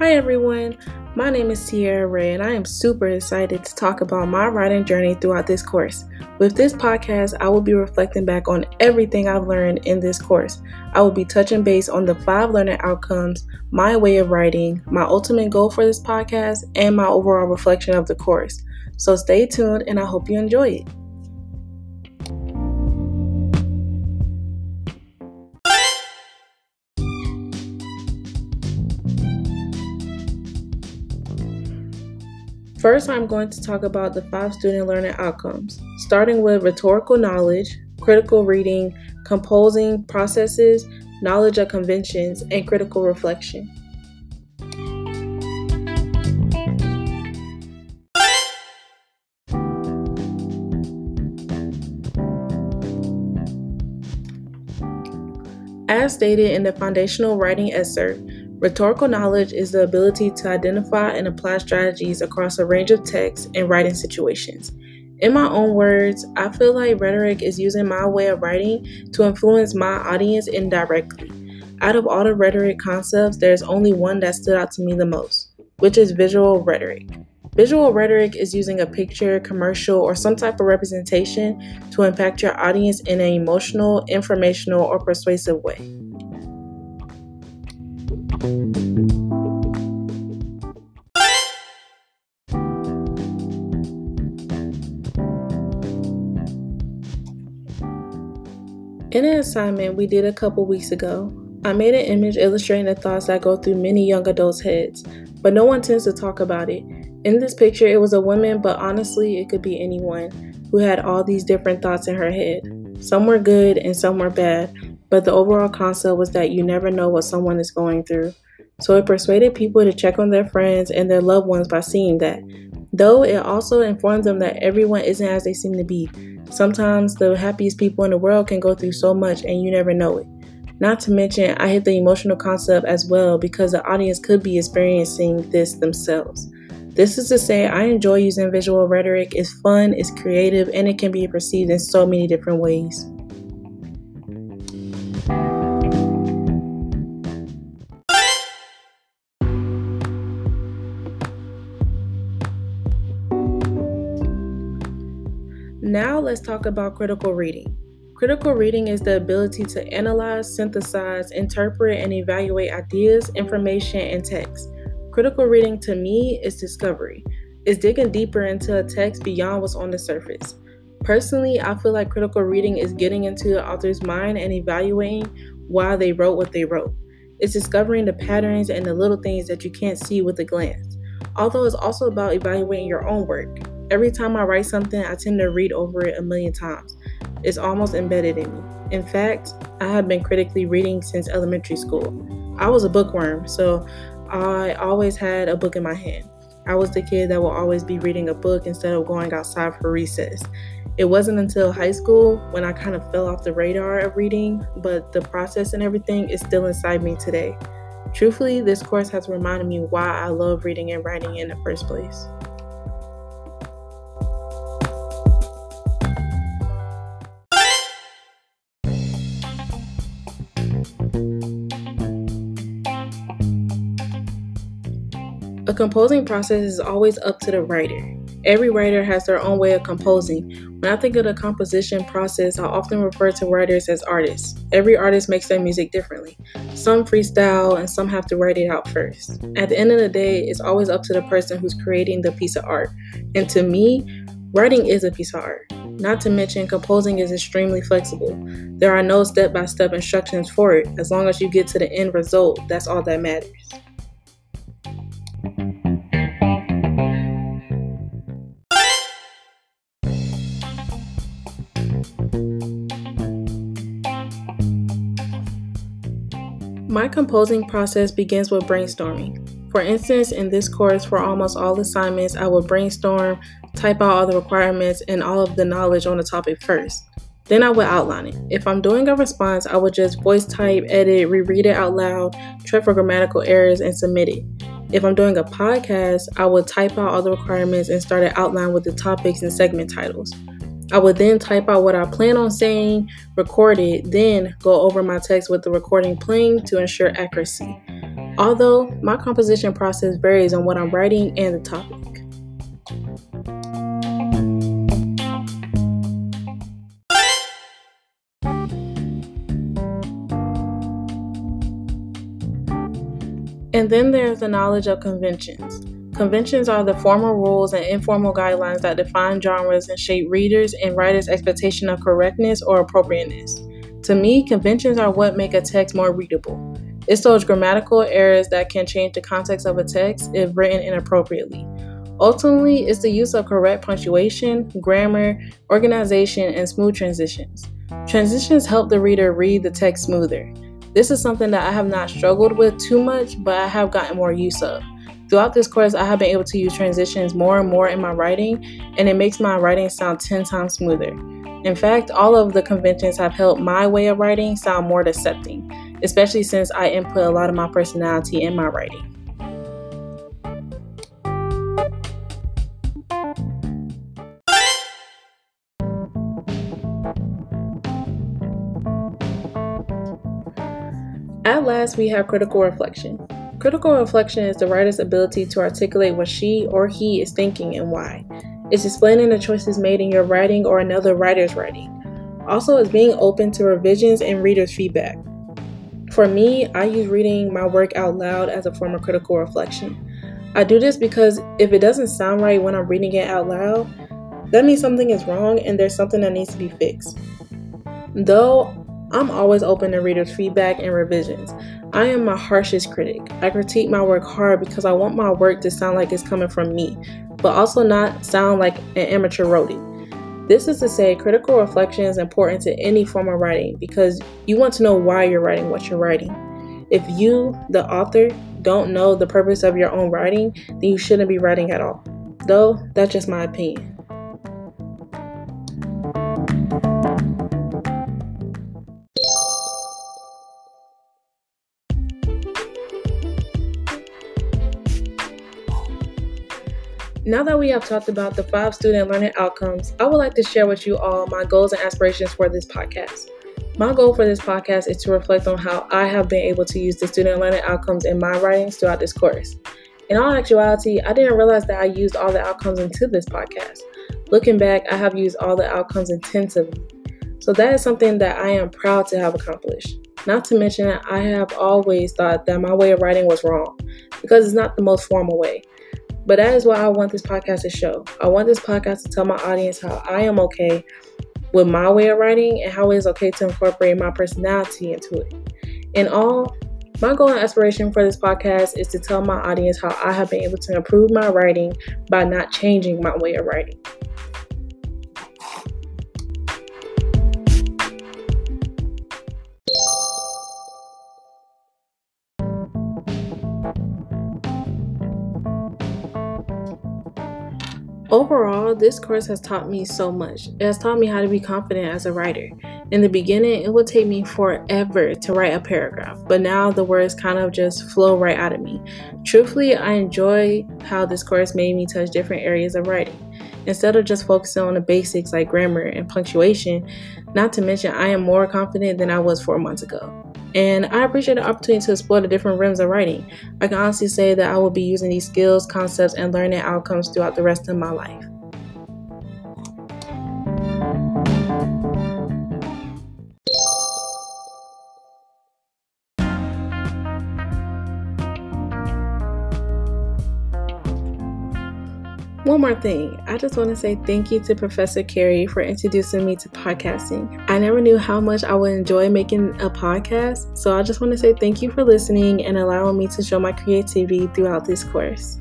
Hi everyone, my name is Tierra Ray, and I am super excited to talk about my writing journey throughout this course. With this podcast, I will be reflecting back on everything I've learned in this course. I will be touching base on the five learning outcomes, my way of writing, my ultimate goal for this podcast, and my overall reflection of the course. So stay tuned, and I hope you enjoy it. First, I'm going to talk about the five student learning outcomes, starting with rhetorical knowledge, critical reading, composing processes, knowledge of conventions, and critical reflection. As stated in the foundational writing excerpt, Rhetorical knowledge is the ability to identify and apply strategies across a range of texts and writing situations. In my own words, I feel like rhetoric is using my way of writing to influence my audience indirectly. Out of all the rhetoric concepts, there's only one that stood out to me the most, which is visual rhetoric. Visual rhetoric is using a picture, commercial, or some type of representation to impact your audience in an emotional, informational, or persuasive way. In an assignment we did a couple weeks ago, I made an image illustrating the thoughts that go through many young adults' heads, but no one tends to talk about it. In this picture, it was a woman, but honestly, it could be anyone who had all these different thoughts in her head. Some were good and some were bad, but the overall concept was that you never know what someone is going through. So it persuaded people to check on their friends and their loved ones by seeing that. Though it also informs them that everyone isn't as they seem to be. Sometimes the happiest people in the world can go through so much and you never know it. Not to mention, I hit the emotional concept as well because the audience could be experiencing this themselves. This is to say, I enjoy using visual rhetoric. It's fun, it's creative, and it can be perceived in so many different ways. Now let's talk about critical reading. Critical reading is the ability to analyze, synthesize, interpret, and evaluate ideas, information, and text. Critical reading to me is discovery. It's digging deeper into a text beyond what's on the surface. Personally, I feel like critical reading is getting into the author's mind and evaluating why they wrote what they wrote. It's discovering the patterns and the little things that you can't see with a glance. Although it's also about evaluating your own work. Every time I write something, I tend to read over it a million times. It's almost embedded in me. In fact, I have been critically reading since elementary school. I was a bookworm, so I always had a book in my hand. I was the kid that will always be reading a book instead of going outside for recess. It wasn't until high school when I kind of fell off the radar of reading, but the process and everything is still inside me today. Truthfully, this course has reminded me why I love reading and writing in the first place. A composing process is always up to the writer. Every writer has their own way of composing. When I think of the composition process, I often refer to writers as artists. Every artist makes their music differently. Some freestyle and some have to write it out first. At the end of the day, it's always up to the person who's creating the piece of art. And to me, writing is a piece of art. Not to mention, composing is extremely flexible. There are no step by step instructions for it. As long as you get to the end result, that's all that matters. My composing process begins with brainstorming. For instance, in this course, for almost all assignments, I will brainstorm, type out all the requirements and all of the knowledge on the topic first. Then I will outline it. If I'm doing a response, I will just voice type, edit, reread it out loud, check for grammatical errors, and submit it. If I'm doing a podcast, I will type out all the requirements and start an outline with the topics and segment titles. I would then type out what I plan on saying, record it, then go over my text with the recording playing to ensure accuracy. although my composition process varies on what I'm writing and the topic. And then there's the knowledge of conventions. Conventions are the formal rules and informal guidelines that define genres and shape readers' and writers' expectation of correctness or appropriateness. To me, conventions are what make a text more readable. It's those grammatical errors that can change the context of a text if written inappropriately. Ultimately, it's the use of correct punctuation, grammar, organization, and smooth transitions. Transitions help the reader read the text smoother. This is something that I have not struggled with too much, but I have gotten more use of. Throughout this course, I have been able to use transitions more and more in my writing, and it makes my writing sound 10 times smoother. In fact, all of the conventions have helped my way of writing sound more accepting, especially since I input a lot of my personality in my writing. At last, we have critical reflection. Critical reflection is the writer's ability to articulate what she or he is thinking and why. It's explaining the choices made in your writing or another writer's writing. Also, it's being open to revisions and readers' feedback. For me, I use reading my work out loud as a form of critical reflection. I do this because if it doesn't sound right when I'm reading it out loud, that means something is wrong and there's something that needs to be fixed. Though I'm always open to readers' feedback and revisions. I am my harshest critic. I critique my work hard because I want my work to sound like it's coming from me, but also not sound like an amateur it. This is to say, critical reflection is important to any form of writing because you want to know why you're writing what you're writing. If you, the author, don't know the purpose of your own writing, then you shouldn't be writing at all. Though, that's just my opinion. Now that we have talked about the five student learning outcomes, I would like to share with you all my goals and aspirations for this podcast. My goal for this podcast is to reflect on how I have been able to use the student learning outcomes in my writings throughout this course. In all actuality, I didn't realize that I used all the outcomes into this podcast. Looking back, I have used all the outcomes intensively. So that is something that I am proud to have accomplished. Not to mention I have always thought that my way of writing was wrong because it's not the most formal way. But that is what I want this podcast to show. I want this podcast to tell my audience how I am okay with my way of writing and how it is okay to incorporate my personality into it. In all, my goal and aspiration for this podcast is to tell my audience how I have been able to improve my writing by not changing my way of writing. Overall, this course has taught me so much. It has taught me how to be confident as a writer. In the beginning, it would take me forever to write a paragraph, but now the words kind of just flow right out of me. Truthfully, I enjoy how this course made me touch different areas of writing. Instead of just focusing on the basics like grammar and punctuation, not to mention, I am more confident than I was four months ago. And I appreciate the opportunity to explore the different realms of writing. I can honestly say that I will be using these skills, concepts, and learning outcomes throughout the rest of my life. One more thing, I just want to say thank you to Professor Carey for introducing me to podcasting. I never knew how much I would enjoy making a podcast, so I just want to say thank you for listening and allowing me to show my creativity throughout this course.